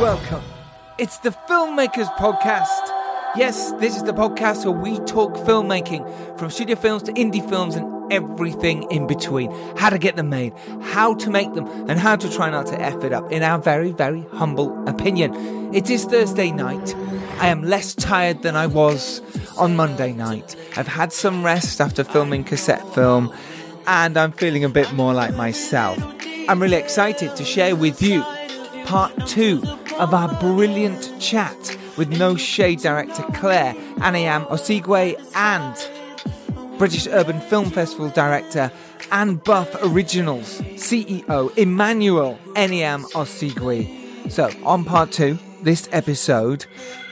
welcome. It's the Filmmakers Podcast. Yes, this is the podcast where we talk filmmaking from studio films to indie films and everything in between. How to get them made, how to make them, and how to try not to F it up, in our very, very humble opinion. It is Thursday night. I am less tired than I was on Monday night. I've had some rest after filming cassette film, and I'm feeling a bit more like myself. I'm really excited to share with you part two of our brilliant chat with No Shade director Clare Anyiam Osigwe and British Urban Film Festival director and Buff Originals CEO Emmanuel Anyiam Osigwe. So, on part two, this episode,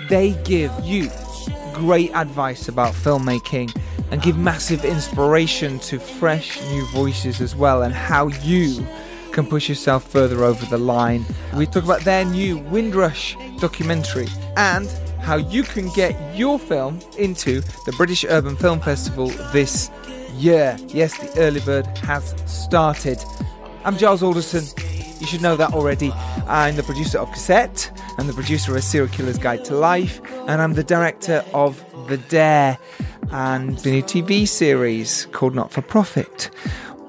they give you great advice about filmmaking and give massive inspiration to fresh new voices as well and how you can push yourself further over the line. We talk about their new Windrush documentary and how you can get your film into the British Urban Film Festival this year. Yes, the early bird has started. I'm Giles Alderson. You should know that already. I'm the producer of Cassette and the producer of Serial Killer's Guide to Life, and I'm the director of The Dare and the new TV series called Not for Profit.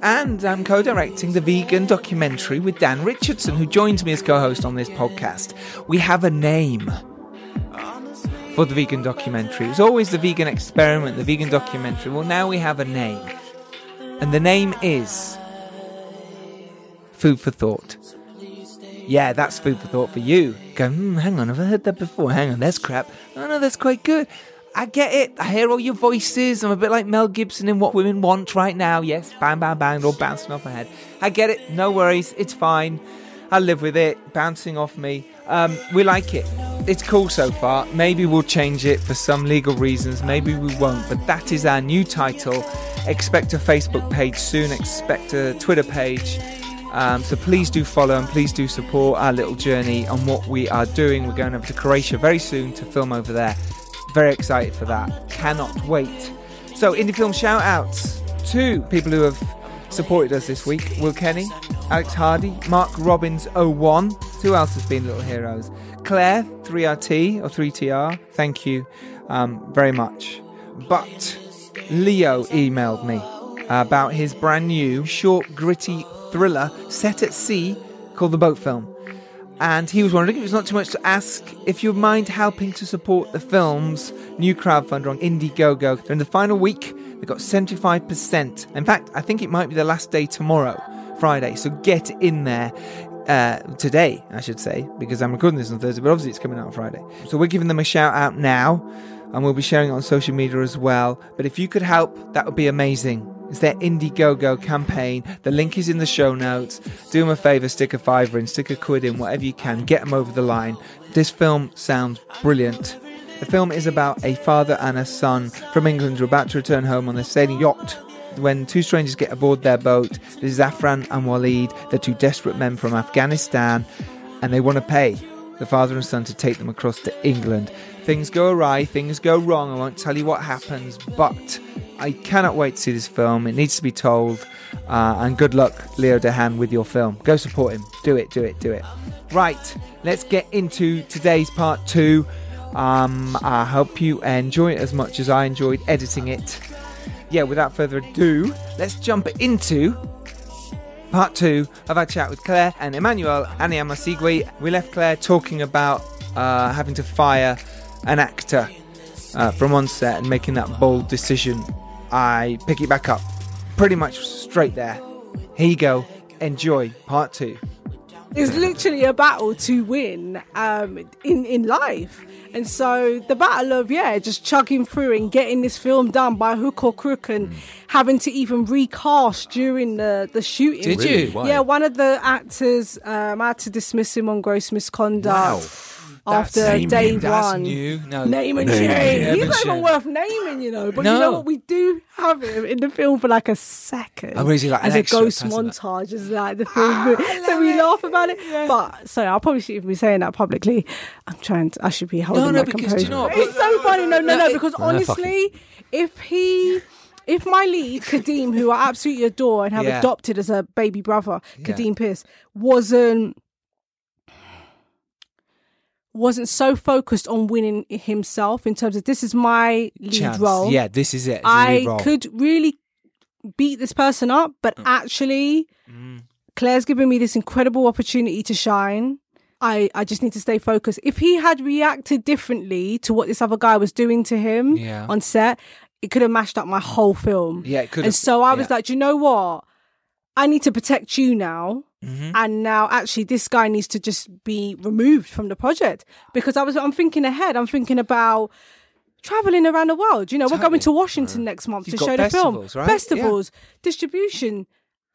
And I'm co directing the vegan documentary with Dan Richardson, who joins me as co host on this podcast. We have a name for the vegan documentary. It was always the vegan experiment, the vegan documentary. Well, now we have a name. And the name is Food for Thought. Yeah, that's food for thought for you. Go, hmm, hang on, I've heard that before? Hang on, that's crap. Oh no, that's quite good. I get it. I hear all your voices. I'm a bit like Mel Gibson in What Women Want right now. Yes, bang, bang, bang, all bouncing off my head. I get it. No worries. It's fine. I live with it. Bouncing off me. Um, we like it. It's cool so far. Maybe we'll change it for some legal reasons. Maybe we won't. But that is our new title. Expect a Facebook page soon. Expect a Twitter page. Um, so please do follow and please do support our little journey on what we are doing. We're going over to Croatia very soon to film over there. Very excited for that. Cannot wait. So, indie film shout outs to people who have supported us this week Will Kenny, Alex Hardy, Mark Robbins 01. Who else has been little heroes? Claire 3RT or 3TR. Thank you um, very much. But Leo emailed me about his brand new short, gritty thriller set at sea called The Boat Film. And he was wondering if it's not too much to ask if you mind helping to support the film's new crowdfunder on Indiegogo. In the final week, they've got 75%. In fact, I think it might be the last day tomorrow, Friday. So get in there. Uh, today, I should say, because I'm recording this on Thursday, but obviously it's coming out on Friday. So we're giving them a shout out now, and we'll be sharing it on social media as well. But if you could help, that would be amazing. It's their Indiegogo campaign. The link is in the show notes. Do them a favour, stick a fiver in, stick a quid in, whatever you can. Get them over the line. This film sounds brilliant. The film is about a father and a son from England who are about to return home on their sailing yacht. When two strangers get aboard their boat, this is Afran and Walid. They're two desperate men from Afghanistan, and they want to pay the father and son to take them across to England. Things go awry, things go wrong. I won't tell you what happens, but I cannot wait to see this film. It needs to be told. Uh, and good luck, Leo Dehan, with your film. Go support him. Do it, do it, do it. Right, let's get into today's part two. Um, I hope you enjoy it as much as I enjoyed editing it. Yeah, without further ado, let's jump into part two of our chat with Clare and Emmanuel Anyiam-Osigwe. We left Clare talking about uh, having to fire an actor uh, from on set and making that bold decision. I pick it back up pretty much straight there. Here you go. Enjoy part two. It's literally a battle to win um, in in life, and so the battle of yeah, just chugging through and getting this film done by hook or crook, and having to even recast during the the shooting. Did you? Why? Yeah, one of the actors, um, I had to dismiss him on gross misconduct. Wow. After day one, new. No. name and shame. He's and not even worth naming, you know. But No. you know what? We do have him in the film for like a second. Oh, is like as a ghost montage, as like the film. so we laugh about it. But sorry, I'll probably shouldn't be saying that publicly. I'm trying to. I should be holding No, no, my because composure. you know? It's so funny. No, no, No, it- Because honestly, if he. If my lead, Kadeem, who I absolutely adore and have Yeah. adopted as a baby brother, Yeah. Kadeem Pierce, wasn't wasn't so focused on winning himself in terms of this is my lead Chance. role. Yeah, this is it. It's I could really beat this person up, but Mm. actually, Claire's given me this incredible opportunity to shine. I, I just need to stay focused. If he had reacted differently to what this other guy was doing to him Yeah. on set, it could have mashed up my whole film. Yeah, it could. And so I was yeah. like, "Do you know what? I need to protect you now. Mhm. And now actually this guy needs to just be removed from the project because I was I'm thinking ahead. I'm thinking about traveling around the world. You know, we're going to Washington next month You've to show the film. festivals. Yeah. Festivals, distribution.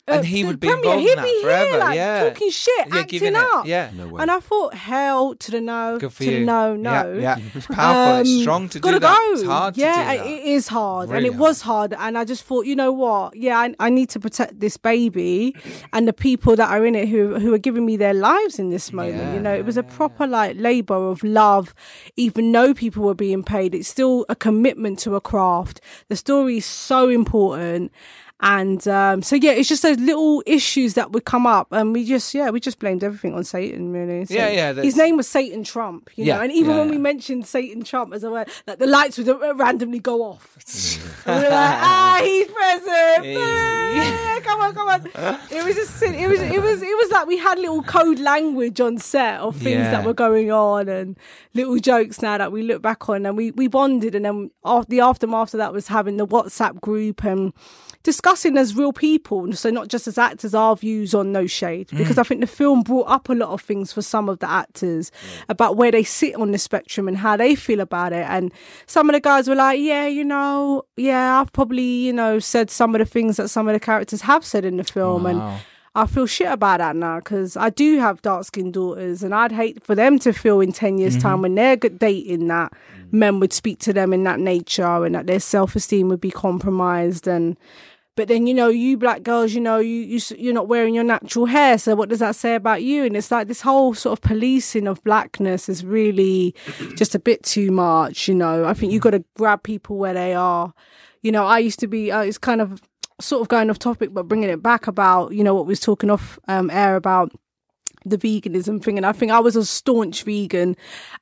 And uh, he would be premiere. involved in He'd that be forever, Here, like, yeah. talking shit, yeah, acting giving it. up. Yeah, No way. And I thought, hell to the no, good for to you. the no, no. Yeah, yeah. It's powerful. it's Um, strong to do gotta that. Go. It's hard to yeah, do that. it is hard, Really and it was hard. And I just thought, you know what? Yeah, I, I need to protect this baby and the people that are in it who who are giving me their lives in this moment. Yeah, you know, it was a proper like labor of love. Even though people were being paid, it's still a commitment to a craft. The story is so important. And um, so yeah, it's just those little issues that would come up, and we just yeah, we just blamed everything on Satan, really. So Yeah, yeah, His name was Satan Trump, you Yeah, know, and even yeah, when we mentioned Satan Trump as a word, like the lights would uh, randomly go off. and we were like, ah, he's present. Come on, come on. It was just silly. It was it was it was like we had little code language on set of things Yeah. that were going on and little jokes now that we look back on and we we bonded and then after the aftermath of that was having the WhatsApp group and discussing as real people, so not just as actors, our views on No Shade. Because mm. I think the film brought up a lot of things for some of the actors about where they sit on the spectrum and how they feel about it. And some of the guys were like, yeah, you know, yeah, I've probably, you know, said some of the things that some of the characters have said in the film. And Wow. I feel shit about that now because I do have dark skinned daughters, and I'd hate for them to feel in 10 years' time mm-hmm. when they're dating that mm. men would speak to them in that nature and that their self esteem would be compromised. And but then you know, you black girls, you know, you, you you're not wearing your natural hair, so what does that say about you? And it's like this whole sort of policing of blackness is really just a bit too much. You know, I think you've mm. got to grab people where they are. You know, I used to be. Uh, it's kind of sort of going off topic, but bringing it back about you know what we was talking off um, air about the veganism thing, and I think I was a staunch vegan,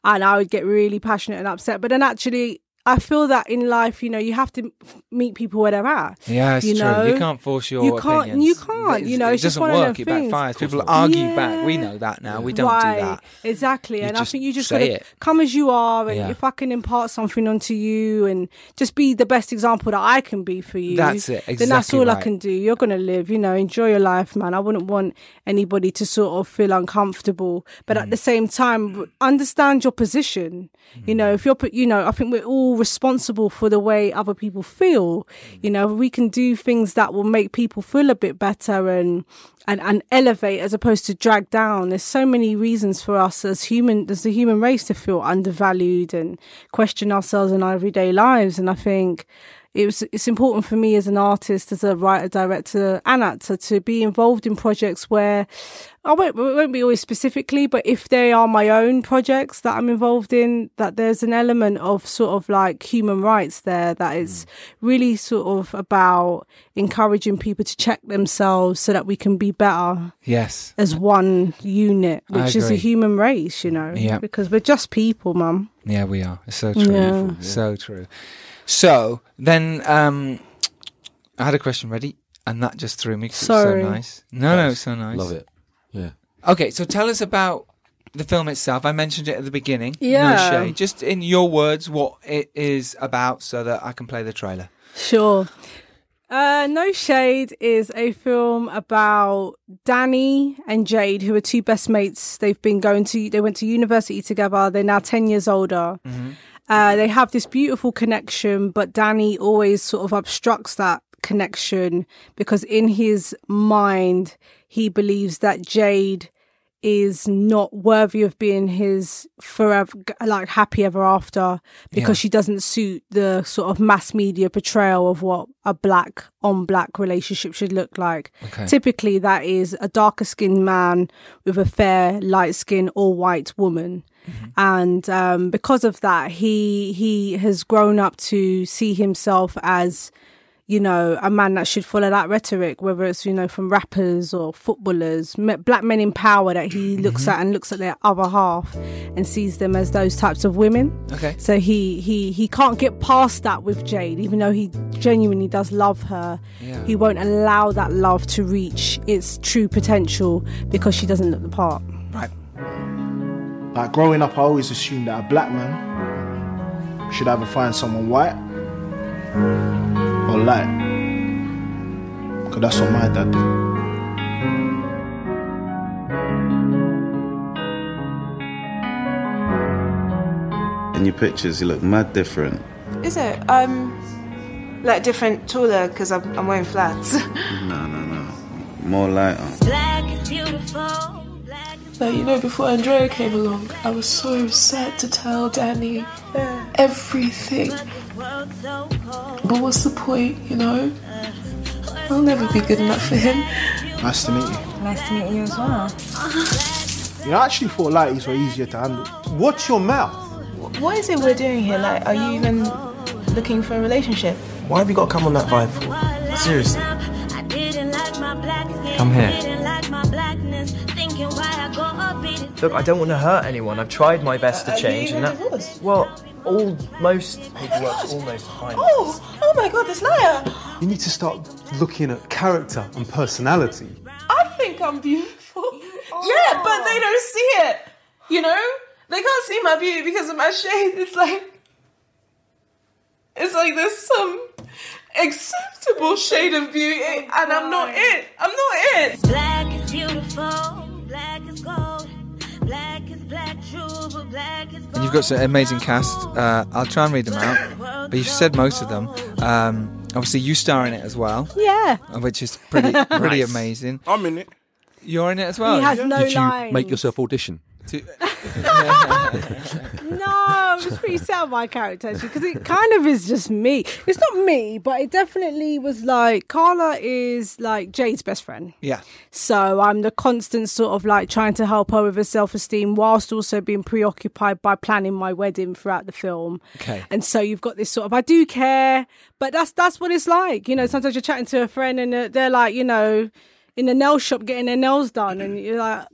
and I would get really passionate and upset. But then actually, I feel that in life, you know, you have to meet people where they're at. Yeah, it's you true. know, you can't force your you can't- opinions. you can't, you know, it doesn't work. It things. backfires. People argue back. We know that now. We don't right, do that. exactly. You and I think you just gotta it. come as you are, and Yeah. if I can impart something onto you, and just be the best example that I can be for you, That's it, Then that's exactly all I can do. You're gonna live, you know, enjoy your life, man. I wouldn't want anybody to sort of feel uncomfortable, but Mm. at the same time, understand your position. You know, if you're, you know, I think we're all responsible for the way other people feel. Mm. You know, we can do things that will make people feel a bit better and and and elevate as opposed to drag down. There's so many reasons for us as human, as the human race, to feel undervalued and question ourselves in our everyday lives. And I think it was it's important for me as an artist, as a writer, director, and actor to be involved in projects where I won't, it won't be always specifically, but if they are my own projects that I'm involved in, that there's an element of sort of like human rights there that is mm. really sort of about encouraging people to check themselves so that we can be better Yes. as one unit, which is a human race, you know, Yeah. because we're just people, mum. Yeah, we are. It's so true. Yeah. So true. So then, um, I had a question ready, and that just threw me. 'cause it's Sorry. so nice. No, no, it's so nice. Love it. Yeah. Okay, so tell us about the film itself. I mentioned it at the beginning. Yeah. No shade. Just in your words, what it is about, so that I can play the trailer. Sure. Uh, no Shade is a film about Danny and Jade, who are two best mates. They've been going to, they went to university together. They're now 10 years older. Uh, they have this beautiful connection, but Danny always sort of obstructs that connection because in his mind, he believes that Jade is not worthy of being his forever like happy ever after because Yeah. she doesn't suit the sort of mass media portrayal of what a black on black relationship should look like Okay. typically that is a darker skinned man with a fair light skin or white woman and um, because of that he he has grown up to see himself as you know, a man that should follow that rhetoric, whether it's, you know, from rappers or footballers, black men in power that he mm-hmm. looks at and looks at their other half and sees them as those types of women. Okay. So he, he, he can't get past that with Jade, even though he genuinely does love her. Yeah. He won't allow that love to reach its true potential because she doesn't look the part. Right. Like growing up, I always assumed that a black man should either find someone white or light. Because that's what my dad did. In your pictures, you look mad different. Is it? I'm like different, taller because I'm, I'm wearing flats. No, no, no. More lighter. Black is beautiful. Black Like, you know, before Andrea came along, I was so sad to tell Danny everything. This world so cold. But what's the point, you know? I'll never be good enough for him. Nice to meet you. nice to meet you as well. You know, I actually thought lighties were easier to handle. Watch your mouth. What is it we're doing here? Like, are you even looking for a relationship? Why have you got to come on that vibe for? Seriously. I didn't like my black skin. Come here. Didn't like my blackness. Thinking why I go up it. Look, I don't want to hurt anyone. I've tried my best to uh, change, and that. Well, all most paperwork's almost fine. Oh, oh my god, this liar! You need to start looking at character and personality. I think I'm beautiful. Yeah, but they don't see it. You know? They can't see my beauty because of my shade. It's like. It's like there's some acceptable shade of beauty, and I'm not it. I'm not it. Black is beautiful. You've got some amazing cast. Uh, I'll try and read them out, but you've said most of them. Um, obviously, you star in it as well, Yeah. which is pretty pretty amazing. I'm in it. You're in it as well. he has no Did you lines. make yourself audition? To- No, I'm just pretty sad of my character actually because it kind of is just me. It's not me, but it definitely was like Carla is like Jade's best friend. yeah. So I'm the constant sort of like trying to help her with her self esteem whilst also being preoccupied by planning my wedding throughout the film. Okay. And so you've got this sort of I do care, but that's that's what it's like. You know, sometimes you're chatting to a friend and they're- they're like, you know, in the nail shop getting their nails done, and you're like.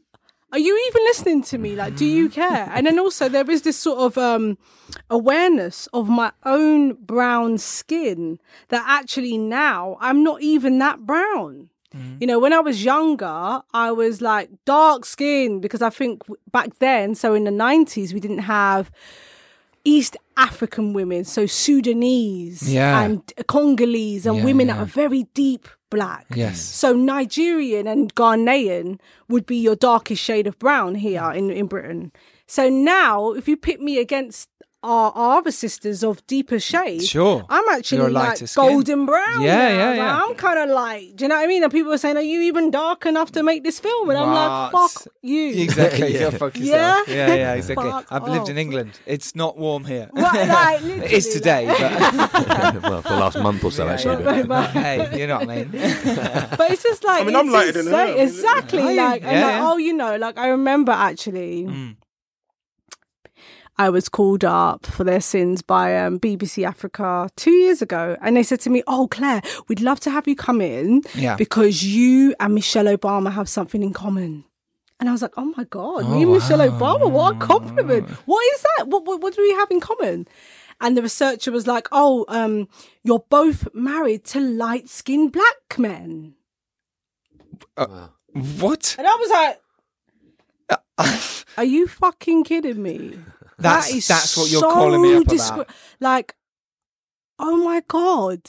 Are you even listening to me? Like, do you care? And then also there is this sort of um awareness of my own brown skin that actually now I'm not even that brown. You know, when I was younger, I was like dark skinned because I think back then, so in the 90s, we didn't have East African women, so Sudanese Yeah. and Congolese and Yeah, women yeah. that are very deep black. Yes. So Nigerian and Ghanaian would be your darkest shade of brown here in, in Britain. So now, if you pit me against our, our other sisters of deeper shade, Sure. I'm actually like skin. golden brown. Yeah, now. yeah, Like, yeah. I'm kind of like, do you know what I mean? And people are saying, "Are you even dark enough to make this film?" And I'm like, "Fuck you." Exactly. Yeah. Go fuck yourself. Yeah? Yeah, yeah, exactly. Fuck I've lived in. England. It's not warm here. Right, like, it is literally, today, but well, for the last month or so, actually. But- but- hey, you know what I mean. but it's just like I mean, it's I'm lighter than insane. her. Exactly. Are you? Like, and Yeah, like, oh, you know, like I remember actually. Mm. I was called up for their sins by um, BBC Africa two years ago, and they said to me, "Oh, Clare, we'd love to have you come in Yeah. because you and Michelle Obama have something in common." And I was like, "Oh my god, me and Michelle Obama! What a compliment! What is that? What, what what do we have in common?" And the researcher was like, "Oh, um, you're both married to light skinned black men." What? And I was like, "Are you fucking kidding me?" That's That is that's what you're so calling me up disgr- about. Like, oh my god,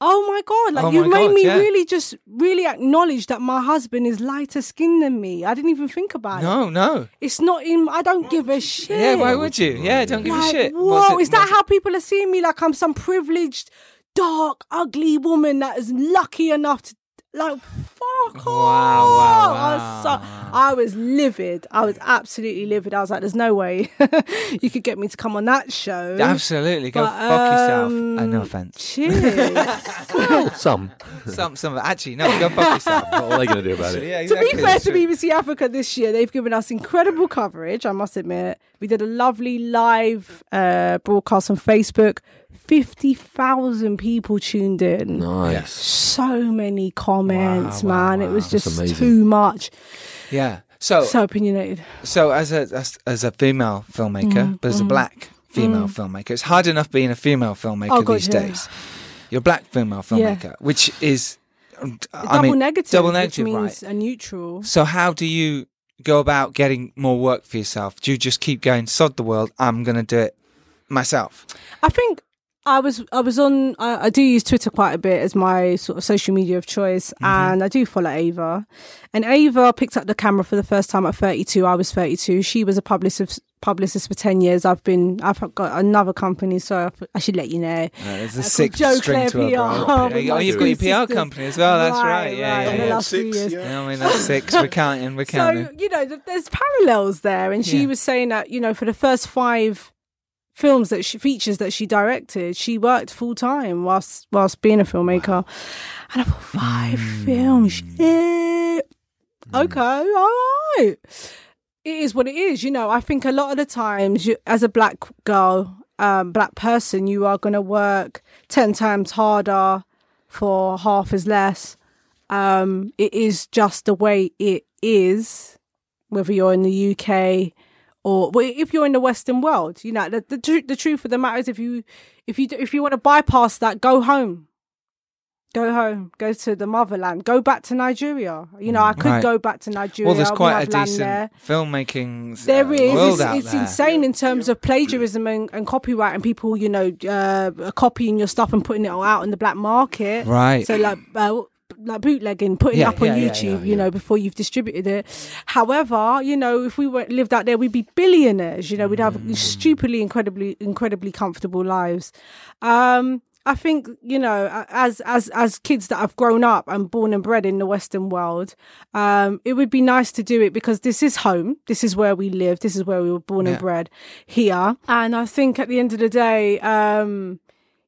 oh my god! Like Oh my made God, me yeah. really just really acknowledge that my husband is lighter skinned than me. I didn't even think about it. No, no. It's not in. I don't give a shit. Yeah, why would you? Yeah, don't give a Like, shit. Whoa, it- is that it- how people are seeing me? Like I'm some privileged, dark, ugly woman that is lucky enough to. Like fuck Wow, off! wow, I was so, I was livid. I was absolutely livid. I was like, "There's no way you could get me to come on that show." Absolutely, go But, fuck yourself. um, Uh, no offense. Cheers. Some. Some, some. Actually, no, go fuck yourself. What are they going to do about it? Yeah, to be fair to. BBC Africa this year, they've given us incredible coverage, I must admit. We did a lovely live uh, broadcast on Facebook, fifty thousand people tuned in. Nice. So many comments, man. It was just too much. Yeah. So So opinionated. So as a as, as a female filmmaker, Mm, but as a mm. black female filmmaker, it's hard enough being a female filmmaker Oh, these yeah. days. You're a black female Yeah. filmmaker, which is um, I double mean, negative. double which negative, means right? a neutral. So how do you go about getting more work for yourself? Do you just keep going, sod the world, I'm going to do it myself? I think I was I was on I, I do use Twitter quite a bit as my sort of social media of choice and I do follow Ava. And Ava picked up the camera for the first time at 32. I was 32. She was a publicist publicist for 10 years. I've been I've got another company so I, I should let you know. there's a Uh, sixth Joe string to Claire a PR. Oh, you've got your PR sisters. company as well. That's right. Yeah, right, yeah, the yeah. last few years. Yeah, I mean that's six. We're counting. We're counting. So you know, there's parallels there, and she Yeah. was saying that you know, for the first five films that she features that she directed, she worked full time whilst whilst being a filmmaker. And I thought, five Hmm. films, shit. Okay, all right. It is what it is. You know, I think a lot of the times, you, as a black girl, um, black person, you are going to work ten times harder for half as less. Um, it is just the way it is, whether you're in the UK or well, if you're in the Western world. You know, the the, tru- the truth of the matter is, if you if you if you want to bypass that, go home. Go home. Go to the motherland. Go back to Nigeria. You know, I could Right. go back to Nigeria. well, there's quite a decent there. filmmaking There is. world It's, it's there. insane in terms of plagiarism and, and copyright, and people, you know, uh, copying your stuff and putting it all out in the black market. Right. So like. Uh, like bootlegging, putting it Yeah, up on yeah, yeah, YouTube, yeah, you know, before you've distributed it. However, you know, if we were lived out there, we'd be billionaires. You know, we'd have Mm. stupidly, incredibly, incredibly comfortable lives. Um, I think you know, as as as kids that have grown up and born and bred in the Western world, um, it would be nice to do it because this is home. This is where we live. This is where we were born and bred here. And I think at the end of the day, um,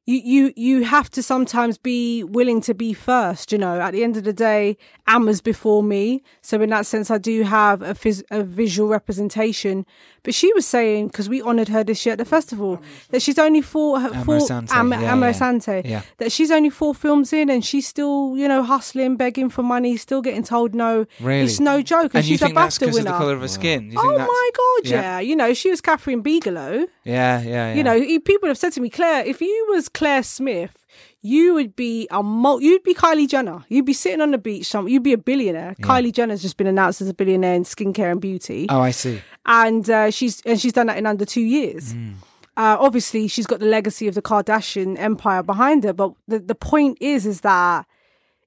you you you have to sometimes be willing to be first you know at the end of the day amma's before me so in that sense i do have a, phys- a visual representation but she was saying because we honored her this year at the festival that she's only four her four Asante, Amma, yeah, yeah. Asante, Yeah. that she's only four films in and she's still you know hustling begging for money still getting told no Really? it's no joke and, And you she's a think that's BAFTA because of winner the colour of her skin? You oh think that's- my god Yeah. yeah. you know she was Kathryn Bigelow Yeah, yeah, yeah. you know, e- people have said to me, Claire, if you was Claire Smith, you would be a mul- you'd be Kylie Jenner. You'd be sitting on the beach, some you'd be a billionaire. Kylie Jenner's just been announced as a billionaire in skincare and beauty, Oh, I see. and uh, she's and she's done that in under two years. Mm. Uh, obviously, she's got the legacy of the Kardashian empire behind her, but the the point is, is that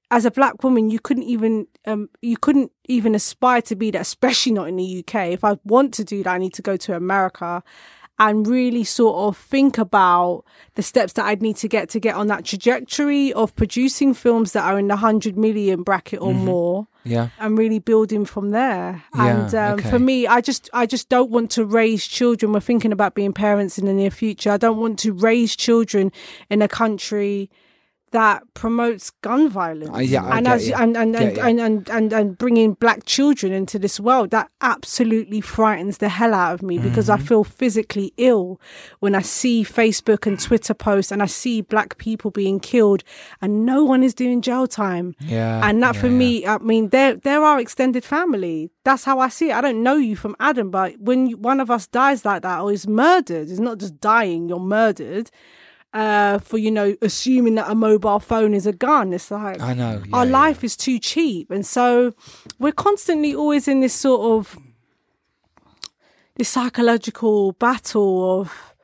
as a black woman, you couldn't even um, you couldn't even aspire to be that, especially not in the UK. If I want to do that, I need to go to America and really sort of think about the steps that I'd need to get to get on that trajectory of producing films that are in the hundred million bracket or more Yeah. and really building from there. Yeah, and um, okay. for me, I just I just don't want to raise children. We're thinking about being parents in the near future. I don't want to raise children in a country that promotes gun violence. Uh, yeah, and as and and and, you. and, and and and bringing black children into this world that absolutely frightens the hell out of me because Mm-hmm. I feel physically ill when I see Facebook and Twitter posts and I see black people being killed and no one is doing jail time. Yeah, and that yeah, for yeah. me, I mean, they're they're extended family. That's how I see it. I don't know you from Adam, but when you- one of us dies like that or is murdered, it's not just dying; you're murdered. Uh, for you know, assuming that a mobile phone is a gun, it's like I know. our yeah, life is too cheap, and so we're constantly always in this sort of this psychological battle of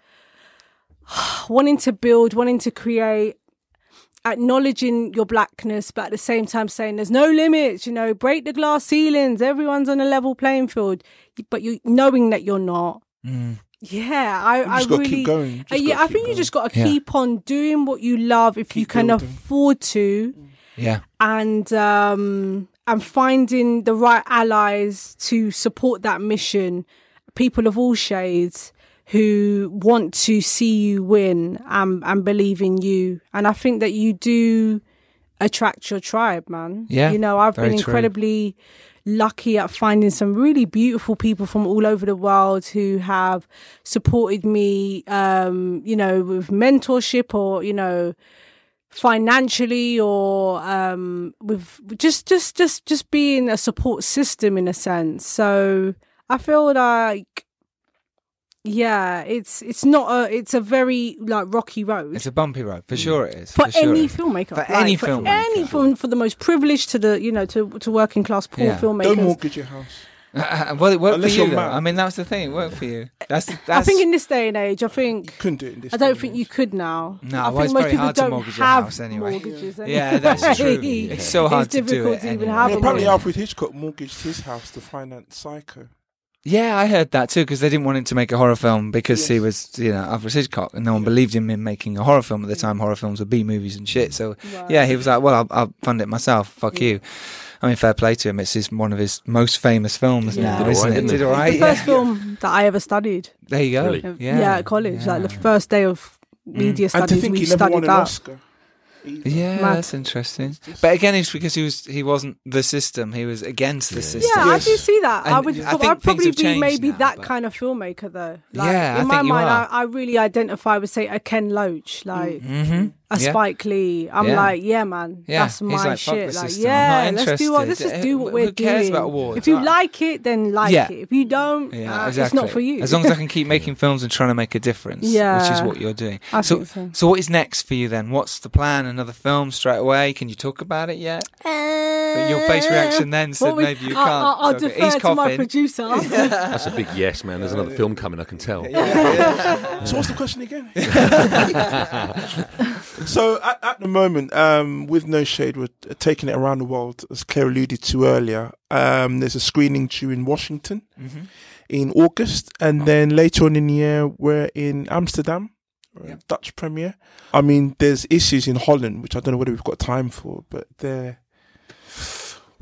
wanting to build, wanting to create, acknowledging your blackness, but at the same time saying there's no limits, you know, break the glass ceilings, everyone's on a level playing field, but you knowing that you're not. Mm. Yeah, I, I really, keep going. Uh, yeah, I keep think you just got to Yeah. keep on doing what you love if you can building. afford to Yeah. and um and finding the right allies to support that mission people of all shades who want to see you win and and believe in you and i think that you do attract your tribe, man. Yeah, you know, I've been true. Lucky at finding some really beautiful people from all over the world who have supported me, um, you know, with mentorship or you know financially or um with just just just just being a support system in a sense. So i feel like yeah it's it's not a it's a very like rocky road It's a bumpy road for sure. It is for, sure any it is. filmmaker For like, any for filmmaker. any film for the most privileged to the you know to to working class poor Yeah. Don't filmmakers mortgage your house. Uh, well, it worked Unless for you. Though. I mean, that was the thing. It worked for you. That's. that's i think in this day and age i think Couldn't do it in this. I don't and think age. you could now. No, I well, think it's most very people hard to don't mortgage your have house anyway. mortgages anyway. Yeah, that's true. It's so hard it's to do difficult it to even anyway. have Yeah, apparently. Alfred Hitchcock mortgaged his house to finance Psycho. Yeah, I heard that too because they didn't want him to make a horror film because he was, you know, Alfred Hitchcock, and no one believed him in making a horror film at the time. Horror films were B movies and shit. So yeah, he was like, "Well, I'll, I'll fund it myself. Fuck you." I mean, fair play to him. It's his, one of his most famous films, Yeah. now, Did isn't alright, it? didn't Did the first Yeah. film that I ever studied. There you go. Really? Yeah, Yeah, at college, like the first day of mm. media And to studies, think we he never studied won an that. Oscar. Either. Yeah, Mad. that's interesting. But again, it's because he was he wasn't the system. He was against the system. Yeah, Yes. I do see that. I would. I I think would things probably have be changed maybe now, that but- kind of filmmaker, though. Like, Yeah, I in my think you mind, are. I, I really identify with say a Ken Loach, like Mm-hmm. A Yeah. Spike Lee. I'm Yeah. like, yeah, man, Yeah, that's my like, shit. Like, system, yeah, let's do what. Let's just do what we're cares doing. about awards? If you I- like it, then like Yeah. it. If you don't, Yeah, uh, exactly. it's not for you. As long as I can keep making films and trying to make a difference, which is what you're doing. I so, think so. so what is next for you then? What's the plan? Another film straight away? Can you talk about it yet? But your face reaction then said What was- maybe you I'll- can't. I'll, I'll talk defer He's to my producer. That's a big yes, man. There's another film coming. I can tell. So what's the question again? so at, at the moment, um, with No Shade, we're taking it around the world, as Clare alluded to earlier. Um, there's a screening due in Washington Mm-hmm. in August, and then later on in the year, we're in Amsterdam, a Yeah. Dutch premiere. I mean, there's issues in Holland, which I don't know whether we've got time for, but they're.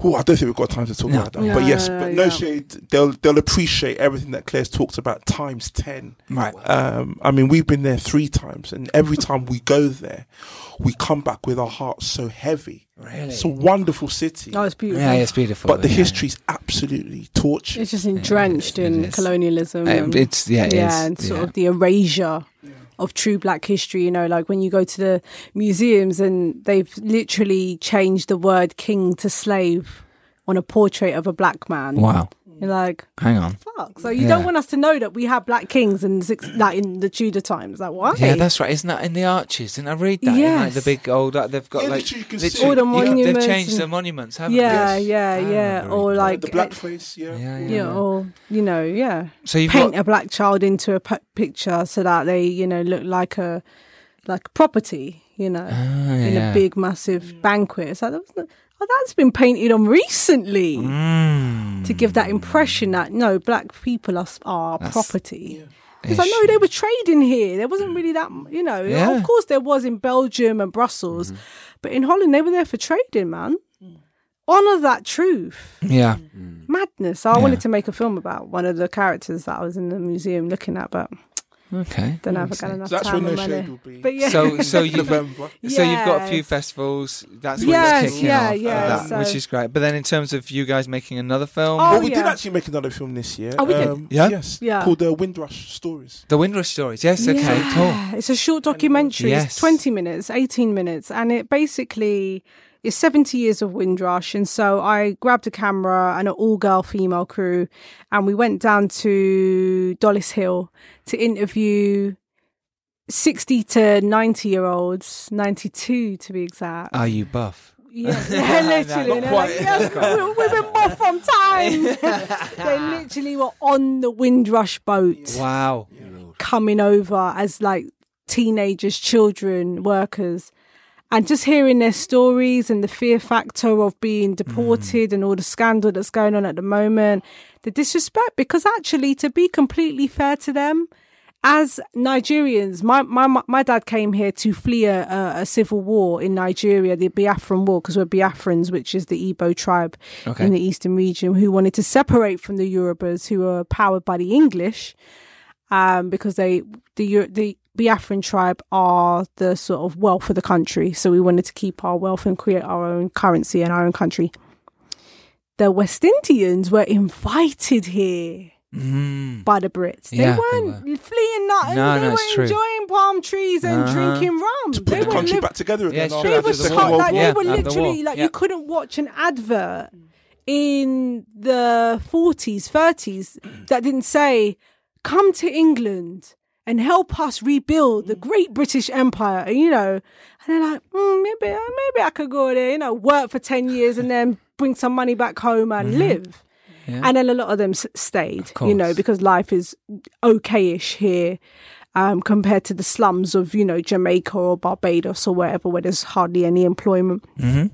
Oh, I don't think we've got time to talk No. about that. No, but yes, but no, no yeah. shade. They'll they'll appreciate everything that Clare's talked about times ten. Right. Um, I mean, we've been there three times, and every time we go there, we come back with our hearts so heavy. Really? It's a wonderful city, oh, it's beautiful. yeah, it's beautiful. but the yeah. is absolutely tortured. It's just drenched it in is. colonialism. And- it's yeah, it yeah, is, and sort yeah. of the erasure of true black history. You know, like when you go to the museums and they've literally changed the word king to slave on a portrait of a black man. Wow. You're like, Hang on. fuck. So you Yeah. don't want us to know that we have black kings in six, like in the Tudor times. Like why? Yeah, that's right. Isn't that in the arches? Didn't I read that? In, like, the big old. uh, They've got Yeah, like literally you can literally- see- All the you monuments They've changed and- the monuments, haven't yeah, they? yeah, I yeah. remember Or like the blackface, yeah. Yeah, yeah. yeah, or you know, yeah. So you've paint got a black child into a p- picture so that they, you know, look like a like property, you know, Ah, in a big massive banquet. It's like, that was, that's been painted on recently Mm. to give that impression that no, black people are are That's- property. It's like no, they were trading here. There wasn't really that, you know. Yeah. Of course, there was in Belgium and Brussels, but in Holland they were there for trading, man. Honor that truth Yeah. madness. I Yeah. wanted to make a film about one of the characters that I was in the museum looking at, but Okay. don't know if I got enough So that's time when or No money. Shade will be. But yeah, So so you November. so you've got a few Yes. festivals. That's Yes, what's kicking yeah, off, yeah, that, so- which is great. But then in terms of you guys making another film, Oh, well, we did actually make another film this year. Oh, we did? Um, Yeah? Yes. Yeah. Called uh, Windrush Stories. the Windrush stories. Yes. Okay. Yeah. Cool. It's a short documentary. Yes. It's 20 minutes, 18 minutes, and it basically is 70 years of Windrush. And so I grabbed a camera and an all girl female crew, and we went down to Dollis Hill to interview 60 to 90 year olds, 92 to be exact. Are you buff? Yeah, yeah literally. Not they're quite. Like, yes, we- we've been off from time. they literally were on the Windrush boat Wow. coming over as like teenagers, children, workers. And just hearing their stories and the fear factor of being deported and all the scandal that's going on at the moment, the disrespect, because actually, to be completely fair to them, as Nigerians, my, my, my dad came here to flee a, a, a civil war in Nigeria, the Biafran War, because we're Biafrans, which is the Igbo tribe Okay. in the eastern region, who wanted to separate from the Yorubas, who were powered by the English um, because they the the Biafran tribe are the sort of wealth of the country. So we wanted to keep our wealth and create our own currency and our own country. The West Indians were invited here Mm. by the Brits. They Yeah, they weren't fleeing nothing. No, they no, were true. enjoying palm trees and Uh-huh. drinking rum. To Put they the country liv- back together again. Yeah, it's they were After the Second cut- war. World like War. Yeah, they were after the literally like Yeah. you couldn't watch an advert in the 40s 30s that didn't say come to england and help us rebuild the great british empire and, you know and they're like mm, maybe maybe i could go there you know work for 10 years and then bring some money back home and live Mm-hmm. Yeah. and then a lot of them stayed you know because life is okayish here um, compared to the slums of you know Jamaica or Barbados or wherever where there's hardly any employment. Mhm.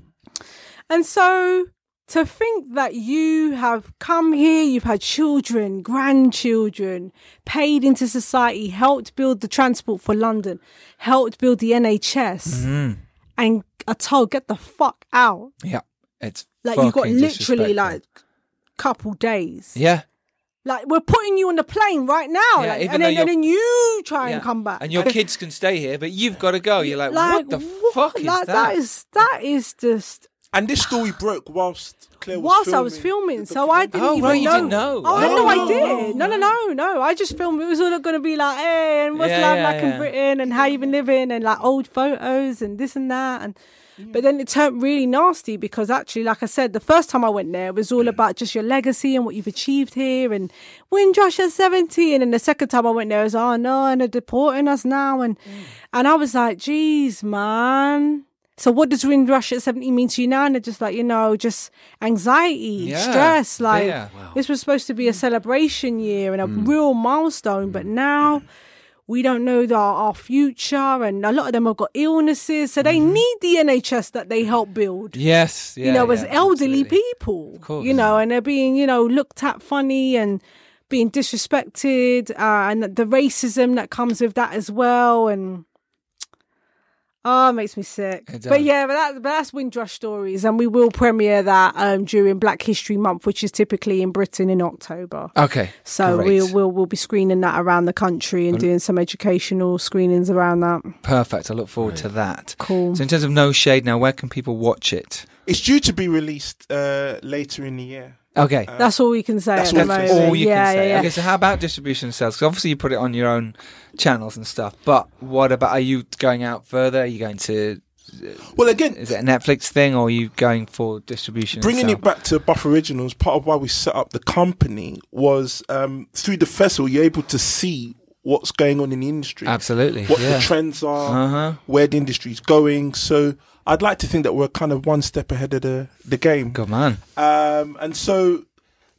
And so to think that you have come here, you've had children, grandchildren, paid into society, helped build the transport for London, helped build the NHS, Mm. and are told get the fuck out. Yeah, it's Like you got literally like couple days. yeah, Like we're putting you on the plane right now, Yeah, like, and, then, and then you try yeah. and come back. and your kids can stay here, but you've got to go. You're like, like what the what- fuck is like, that? That is that is just And this story broke whilst Clare was whilst filming. I was filming, so I didn't Oh, even right, you know. didn't know. Oh, I Oh. know I did. No, no, no, no. I just filmed. It was all going to be like, hey, and what's Yeah, life yeah, like yeah. in Britain, and how you been living, and like old photos, and this and that, and. But then it turned really nasty because actually, like I said, the first time I went there it was all about just your legacy and what you've achieved here and Windrush at 70. And then the second time I went there, it was, oh no, and they're deporting us now. And, mm. and I was like, geez, man. So what does Windrush at 70 mean to you now? And they're just like, you know, just anxiety, Yeah, stress. Like fear. this was supposed to be a celebration year and a Mm. real milestone, but now we don't know the, our future. And a lot of them have got illnesses. So they need the NHS that they help build. yes, yeah, you know, as elderly absolutely. people, course. you know, and they're being, you know, looked at funny and being disrespected, uh, and the racism that comes with that as well. And oh, it makes me sick. But yeah, but, that, but that's Windrush Stories, and we will premiere that um, during Black History Month, which is typically in Britain in October. Okay, So great. we'll, we'll we'll be screening that around the country and doing some educational screenings around that. Perfect. I look forward to that. Cool. So, in terms of No Shade, now where can people watch it? It's due to be released uh, later in the year. Okay. That's all we can say. That's at the all moment. say. all you yeah, can say. Yeah, yeah. Okay, so how about distribution sales? Because obviously you put it on your own channels and stuff. But what about? Are you going out further? Are you going to? Well, again, Is it a Netflix thing, or are you going for distribution? bringing itself? it back to Buff Originals, part of why we set up the company was um, through the festival, you're able to see what's going on in the industry, Absolutely. what yeah. the trends are, Uh-huh. where the industry's going. So I'd like to think that we're kind of one step ahead of the, the game. Good man. Um, and so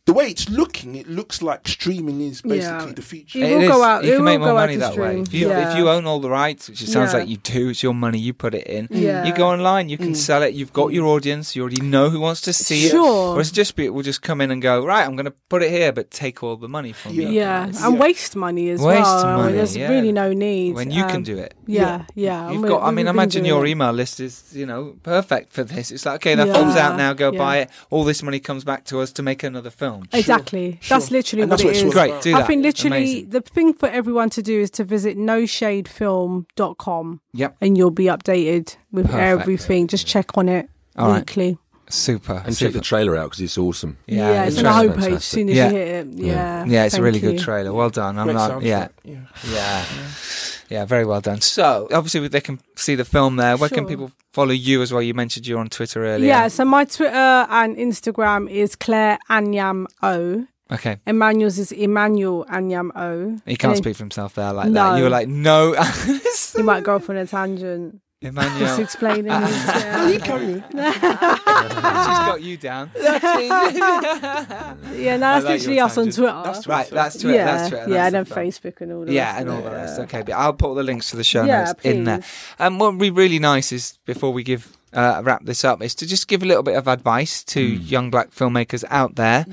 the way it's looking, it looks like streaming is basically Yeah. the future. It It will is. go out- You it can make more money to that way. If you, Yeah. if you own all the rights, which it sounds Yeah. like you do, it's your money. You put it in. Yeah. You go online. You can sell it. You've got your audience. You already know who wants to see it. Sure. Whereas just be, we'll just come in and go right. I'm going to put it here, but take all the money from you. Yeah, guys. and waste money as Waste well. I mean, money, there's yeah. really no need when you can Um, do it. Yeah, yeah. and You've got. I mean, imagine your email list is, you know, perfect for this. It's like, okay, that Yeah. film's out now. Go buy it. All this money comes back to us to make another film. Exactly. That's literally And what that's it what it's Great. about. Do I that. think literally Amazing. the thing for everyone to do is to visit noshadefilm.com Yep. and you'll be updated with Perfect. everything. Just check on it All right. weekly. Super. And super. check the trailer out because it's awesome. Yeah, Yeah, it's the on the homepage as soon as Yeah. you hit it. Yeah. Yeah, it's a really you. good trailer. Well done. I'm Great not. soundtrack, Yeah. yeah. Yeah. Yeah, very well done. So, obviously, they can see the film there. Where can people follow you as well? You mentioned you're on Twitter earlier. Yeah, so my Twitter and Instagram is Clare Anyiam O. Okay. Emmanuel's is Emmanuel Anyiam O. He can't And speak for himself there like No. that. You were like, no. He might go off on a tangent. Just explaining ah. his. Yeah. You carry on. She's got you down. Yeah, no, that's like literally us on. Twitter. That's right, that's Twitter. yeah, That's Twitter. yeah, that's and then the. Facebook and all that. Yeah, rest and of all it, the rest. yeah. Okay, but I'll put all the links to the show Yeah, notes in there. please. And what would be really nice is before we give uh, wrap this up is to just give a little bit of advice to young black filmmakers out there,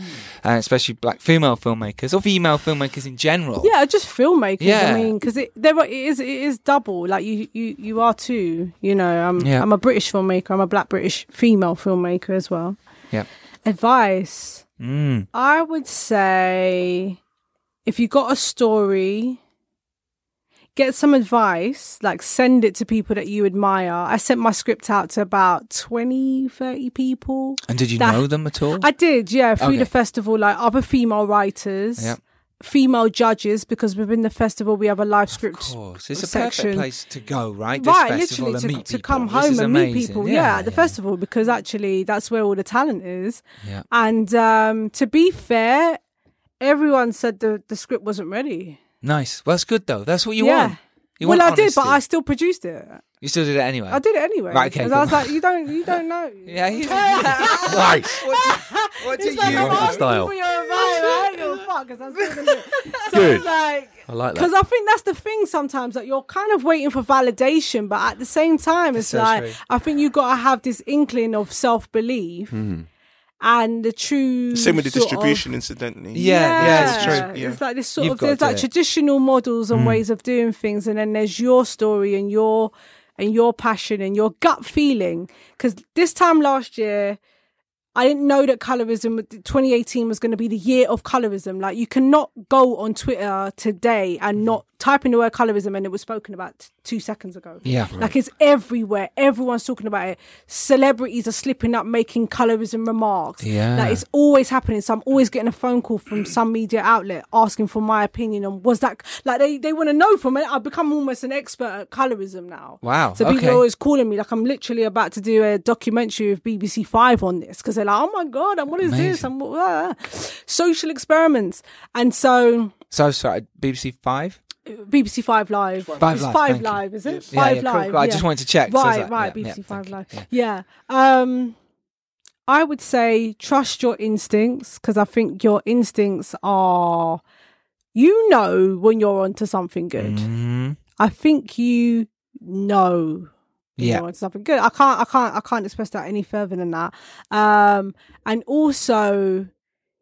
uh, especially black female filmmakers or female filmmakers in general. Yeah, just filmmakers. Yeah. I mean, because it there it is it is double. Like you you you are too. You know, I'm Yeah. I'm a British filmmaker. I'm a black British female filmmaker as well. Yeah. Advice. Mm. I would say if you got a story, get some advice, like send it to people that you admire. I sent my script out to about 20, 30 people. And did you That- know them at all? I did, yeah, through Okay. the festival, like other female writers, Yep. female judges, because within the festival we have a live script Of course, it's a perfect place to go, right? This right, festival literally to, meet to come home and meet people. Yeah, Yeah, at the festival because actually that's where all the talent is. Yeah. And um, to be fair, everyone said the the script wasn't ready. Nice. Well, that's good though. That's what you yeah. want. You well, want I did, but. I still produced it. You still did it anyway. I did it anyway. Right, okay, Because I was like, you don't, you don't know. Yeah, you Nice. What do It's like, you I'm want? Style. for your advice, right? You're fuck, 'cause I'm still gonna it. So Good. it's like, I like that. because I think that's the thing sometimes that you're kind of waiting for validation, but at the same time, it's so like true. I think you got to have this inkling of self belief Hmm. And the true. Same with the sort of- distribution, incidentally. Yeah, yeah, it's true. Yeah. It's like this sort You've of there's like it. traditional models and mm. ways of doing things, and then there's your story and your and your passion and your gut feeling. Because this time last year, I didn't know that colorism 2018 was going to be the year of colorism. Like you cannot go on Twitter today and not type in the word colorism and it was spoken about t- two seconds ago. Yeah. Like it's everywhere. Everyone's talking about it. Celebrities are slipping up making colorism remarks. Yeah. Like it's always happening. So I'm always getting a phone call from some media outlet asking for my opinion on was that like they, they want to know from it. I've become almost an expert at colorism now. Wow, So people okay. are always calling me like I'm literally about to do a documentary with BBC Five on this because they're like, oh my god, and what is this? Amazing. And uh, social experiments. And so So sorry, BBC Five. BBC Five Live. Five Live, Five you. Live, is it? Five yeah, Live. cool. I just wanted to check, so Right, like, right. yeah, BBC Five Live. you, Yeah. Um, I would say trust your instincts because I think your instincts are, you know, when you're onto something good. Mm-hmm. I think you know. Yeah. you're onto something good. I can't. I can't. I can't express that any further than that. Um, and also,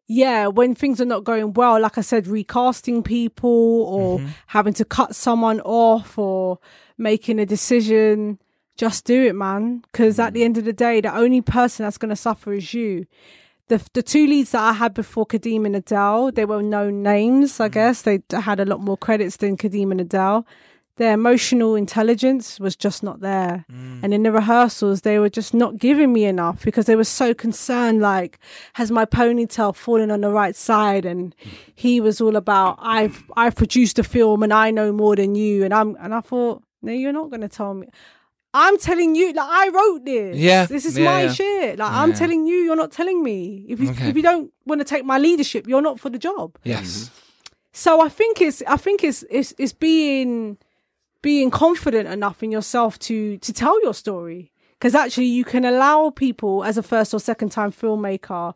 yeah, when things are not going well, like I said, recasting people or Mm-hmm. having to cut someone off or making a decision, just do it, man. Because at the Mm. end of the day, the only person that's going to suffer is you. The the two leads that I had before Kadeem and Adele, they were known names. I guess they had a lot more credits than Kadeem and Adele. Their emotional intelligence was just not there. Mm. And in the rehearsals, they were just not giving me enough because they were so concerned, like, has my ponytail fallen on the right side? And he was all about, I've, I've produced a film and I know more than you. And I'm, and I thought, no, you're not going to tell me. I'm telling you, like, I wrote this. Yeah, This is yeah, my yeah. shit. Like, I'm telling you, you're not telling me. If you, Okay. if you don't want to take my leadership, you're not for the job. Yes. Mm-hmm. So I think it's I think it's it's it's being being confident enough in yourself to to tell your story. Because actually you can allow people as a first or second time filmmaker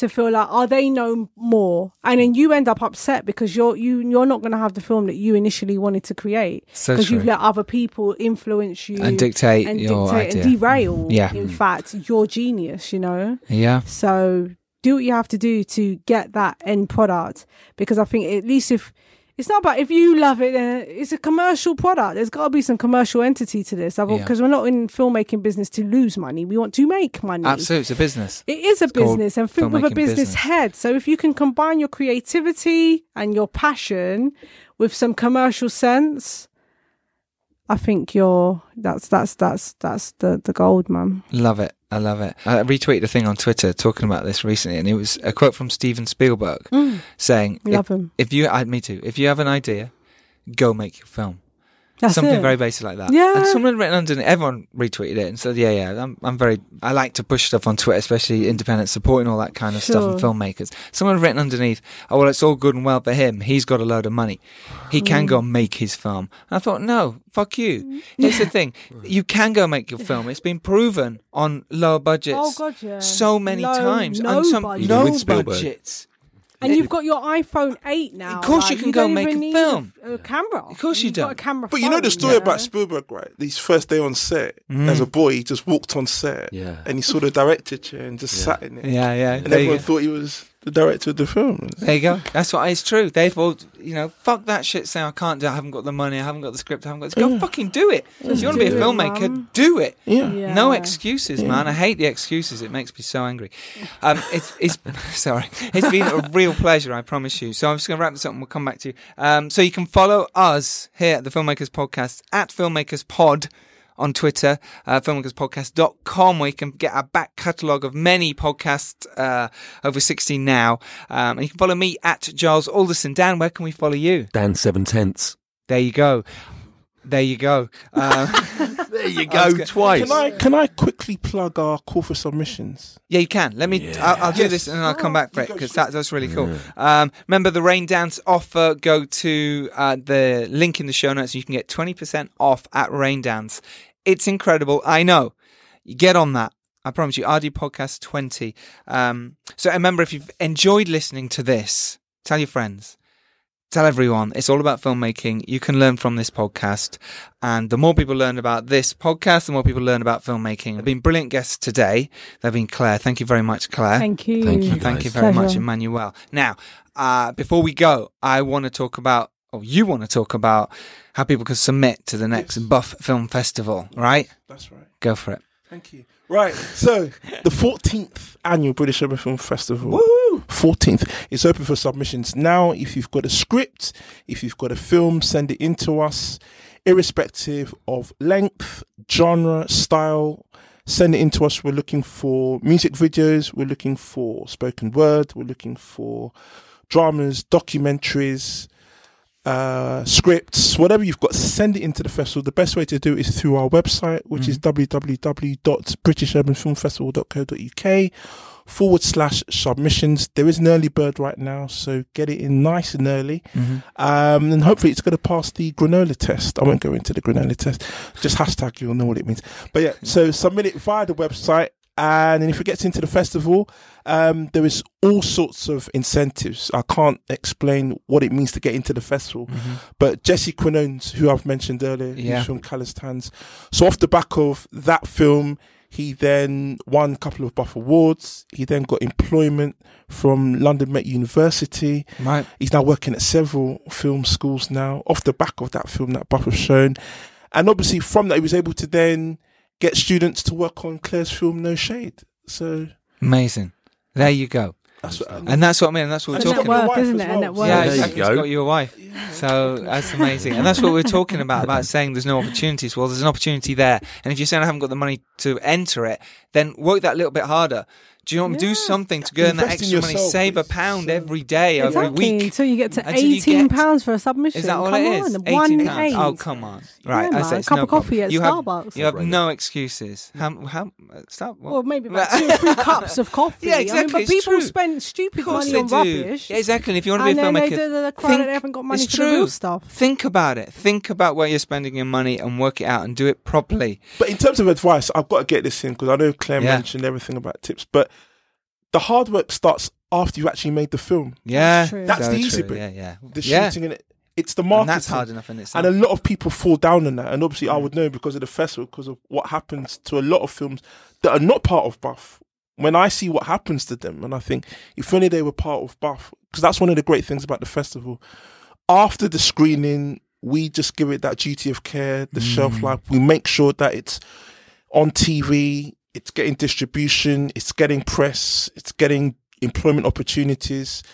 to feel like are they know more. And then you end up upset because you're you you're not going to have the film that you initially wanted to create. So because you've let other people influence you And dictate and your dictate idea. and derail mm. Yeah. in fact your genius you know? Yeah. so do what you have to do to get that end product. Because I think at least if it's not about if you love it, uh, it's a commercial product. There's got to be some commercial entity to this because Yeah. we're not in filmmaking business to lose money. We want to make money. Absolutely, it's a business. It is a It's business and think with a business, business. head. So if you can combine your creativity and your passion with some commercial sense, I think you're that's that's that's that's the the gold, man. Love it. I love it. I retweeted a thing on Twitter talking about this recently, and it was a quote from Steven Spielberg saying, Mm. Love if, him. if you, I, me too, if you have an idea, go make your film. That's Something it. very basic like that. Yeah. And someone written underneath, everyone retweeted it and said, yeah, yeah, I'm, I'm very, I like to push stuff on Twitter, especially independent, supporting all that kind of stuff and filmmakers. Someone written underneath, oh, well, it's all good and well for him. He's got a load of money. He can Mm. go and make his film. And I thought, no, fuck you. Here's the thing. You can go make your film. It's been proven on lower budgets. Oh, God, yeah. So many Low- times. no and some budget. no budgets. And you've got your iPhone 8 now. Of course like, you can go don't make even a need film. A, a camera. Of course you You've got don't. a camera. But you know the story you about? Spielberg, right? His first day on set Mm. as a boy, he just walked on set Yeah. and he saw the director chair and just sat in it. Yeah, yeah. And There everyone thought he was the director of the film. There you go. That's what it's true. They've all, you know, fuck that shit saying I can't do it, I haven't got the money, I haven't got the script, I haven't got Go fucking do it. if you want to be a do it, filmmaker, do it. Yeah. Yeah. No excuses, man. I hate the excuses. It makes me so angry. Um, it's, it's sorry. It's been a real pleasure, I promise you. So I'm just going to wrap this up and we'll come back to you. Um, so you can follow us here at the Filmmakers Podcast at Filmmakers Pod on Twitter, uh, filmmakerspodcast.com, where you can get our back catalogue of many podcasts, uh, over 60 now. Um, and you can follow me at Giles Alderson. Dan, where can we follow you? Dan Seven Tenths. There you go. There you go. Uh, There you I was go, go- twice. Can I can I quickly plug our call for submissions? Yeah, you can. Let me. I'll, I'll do Yes. this and then I'll come back for it because that, that's really cool. Um, remember the Raindance offer? Go to uh, the link in the show notes. and You can get twenty percent off at Raindance. It's incredible. I know. You get on that. I promise you. RD Podcast twenty. Um, so remember, if you've enjoyed listening to this, tell your friends. Tell everyone it's all about filmmaking. You can learn from this podcast. And the more people learn about this podcast, the more people learn about filmmaking. There have been brilliant guests today. There have been Clare. Thank you very much, Clare. Thank you. Thank you. Thank you very much, Emmanuel. Now, uh, before we go, I want to talk about, or you want to talk about, how people can submit to the next Buff Film Festival, right? That's right. Go for it. Thank you. Right. So the 14th annual British Urban Film Festival. Woo! 14th. It's open for submissions now. If you've got a script, if you've got a film, send it in to us, irrespective of length, genre, style. Send it in to us. We're looking for music videos. We're looking for spoken word. We're looking for dramas, documentaries, uh, scripts, whatever you've got, send it into the festival. The best way to do it is through our website, which is www.britishurbanfilmfestival.co.uk forward slash submissions. There is an early bird right now, so get it in nice and early. Um, and hopefully it's going to pass the granola test. I won't go into the granola test, just hashtag, you'll know what it means. But yeah, so submit it via the website. And if it gets into the festival, um, there is all sorts of incentives. I can't explain what it means to get into the festival, but Jesse Quinones, who I've mentioned earlier, Yeah. he's from Calloused Hands. So off the back of that film, he then won a couple of Buff Awards. He then got employment from London Met University. Right. He's now working at several film schools now, off the back of that film that Buff has shown. And obviously from that, he was able to then get students to work on Clare's film No Shade. So Amazing. There you go. that's what, And that's what I mean. and That's what we're And talking about. a network, wife isn't it? A well. network. Yeah, There you exactly. He's go. got your a wife. So that's amazing. And that's what we're talking about, about saying there's no opportunities. Well, there's an opportunity there. And if you're saying I haven't got the money to enter it, then work that little bit harder. Do you know what I mean? Do something to earn that Invest in extra money. yourself. Save a pound so- every day, every week. Until you get to Until eighteen get- pounds for a submission. Is that all come it is? on, Eighteen one pounds. Oh, come on! Right, Yeah, I man, say it's cup no of coffee problem. at you have, Starbucks. You have No-brainer. excuses. How? How? uh, Stop. What? Well, maybe about two or three cups of coffee. Yeah, I mean, exactly, but it's people true. spend stupid money they on do. rubbish. Yeah, exactly. And if you want to be a filmmaker, they, they, they think- they haven't got money it's for the real true. stuff. Think about it. Think about where you're spending your money and work it out and do it properly. But in terms of advice, I've got to get this in because I know Clare mentioned everything about tips, but the hard work starts after you've actually made the film. Yeah, true. That's so the easy true. bit. Yeah, yeah. The yeah. shooting and it, it's the marketing. And that's hard enough in itself. And a lot of people fall down on that. And obviously, I would know because of the festival, because of what happens to a lot of films that are not part of Buff. When I see what happens to them, and I think if only they were part of Buff, because that's one of the great things about the festival. After the screening, we just give it that duty of care, the shelf mm. life. We make sure that it's on TV, it's getting distribution, it's getting press, it's getting employment opportunities,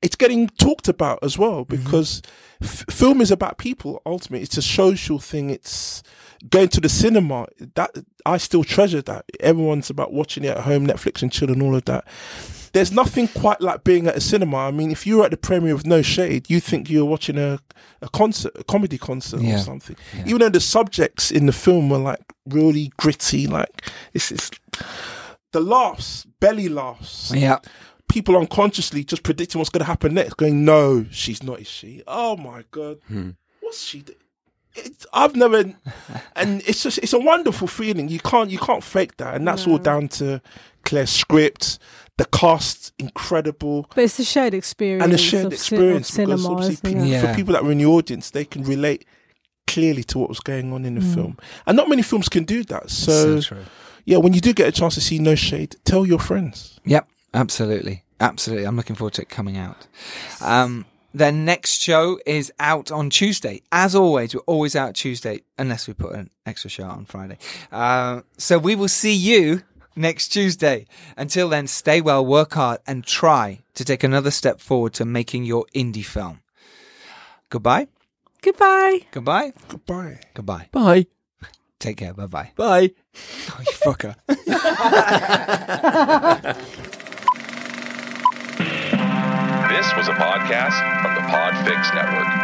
it's getting talked about as well mm-hmm. because f- film is about people ultimately. It's a social thing. It's going to the cinema. That I still treasure that. Everyone's about watching it at home, Netflix and chill and all of that. There's nothing quite like being at a cinema. I mean, if you were at the premiere of No Shade, you think you're watching a, a concert, a comedy concert Yeah. or something. Even though the subjects in the film were like really gritty, like this is the laughs, belly laughs yeah. people unconsciously just predicting what's going to happen next, going, "No, she's not. Is she? Oh my god, hmm. what's she?" Do-? It's, I've never, and it's just it's a wonderful feeling. You can't you can't fake that, and that's all down to Clare's script, the cast, incredible, But it's a shared experience and a shared of, ci- experience. of because cinema, obviously, isn't it? Yeah. for people that were in the audience, they can relate clearly to what was going on in the Mm. film, and not many films can do that. So, so true. yeah, when you do get a chance to see No Shade, tell your friends. Yep, absolutely. Absolutely. I'm looking forward to it coming out. Um, their next show is out on Tuesday. As always, we're always out Tuesday, unless we put an extra show out on Friday. Uh, so we will see you next Tuesday. Until then, stay well, work hard, and try to take another step forward to making your indie film. Goodbye. Goodbye. Goodbye. Goodbye. Goodbye. Bye. Take care. Bye bye. Bye. Oh, you fucker. This was a podcast from the Podfix Network.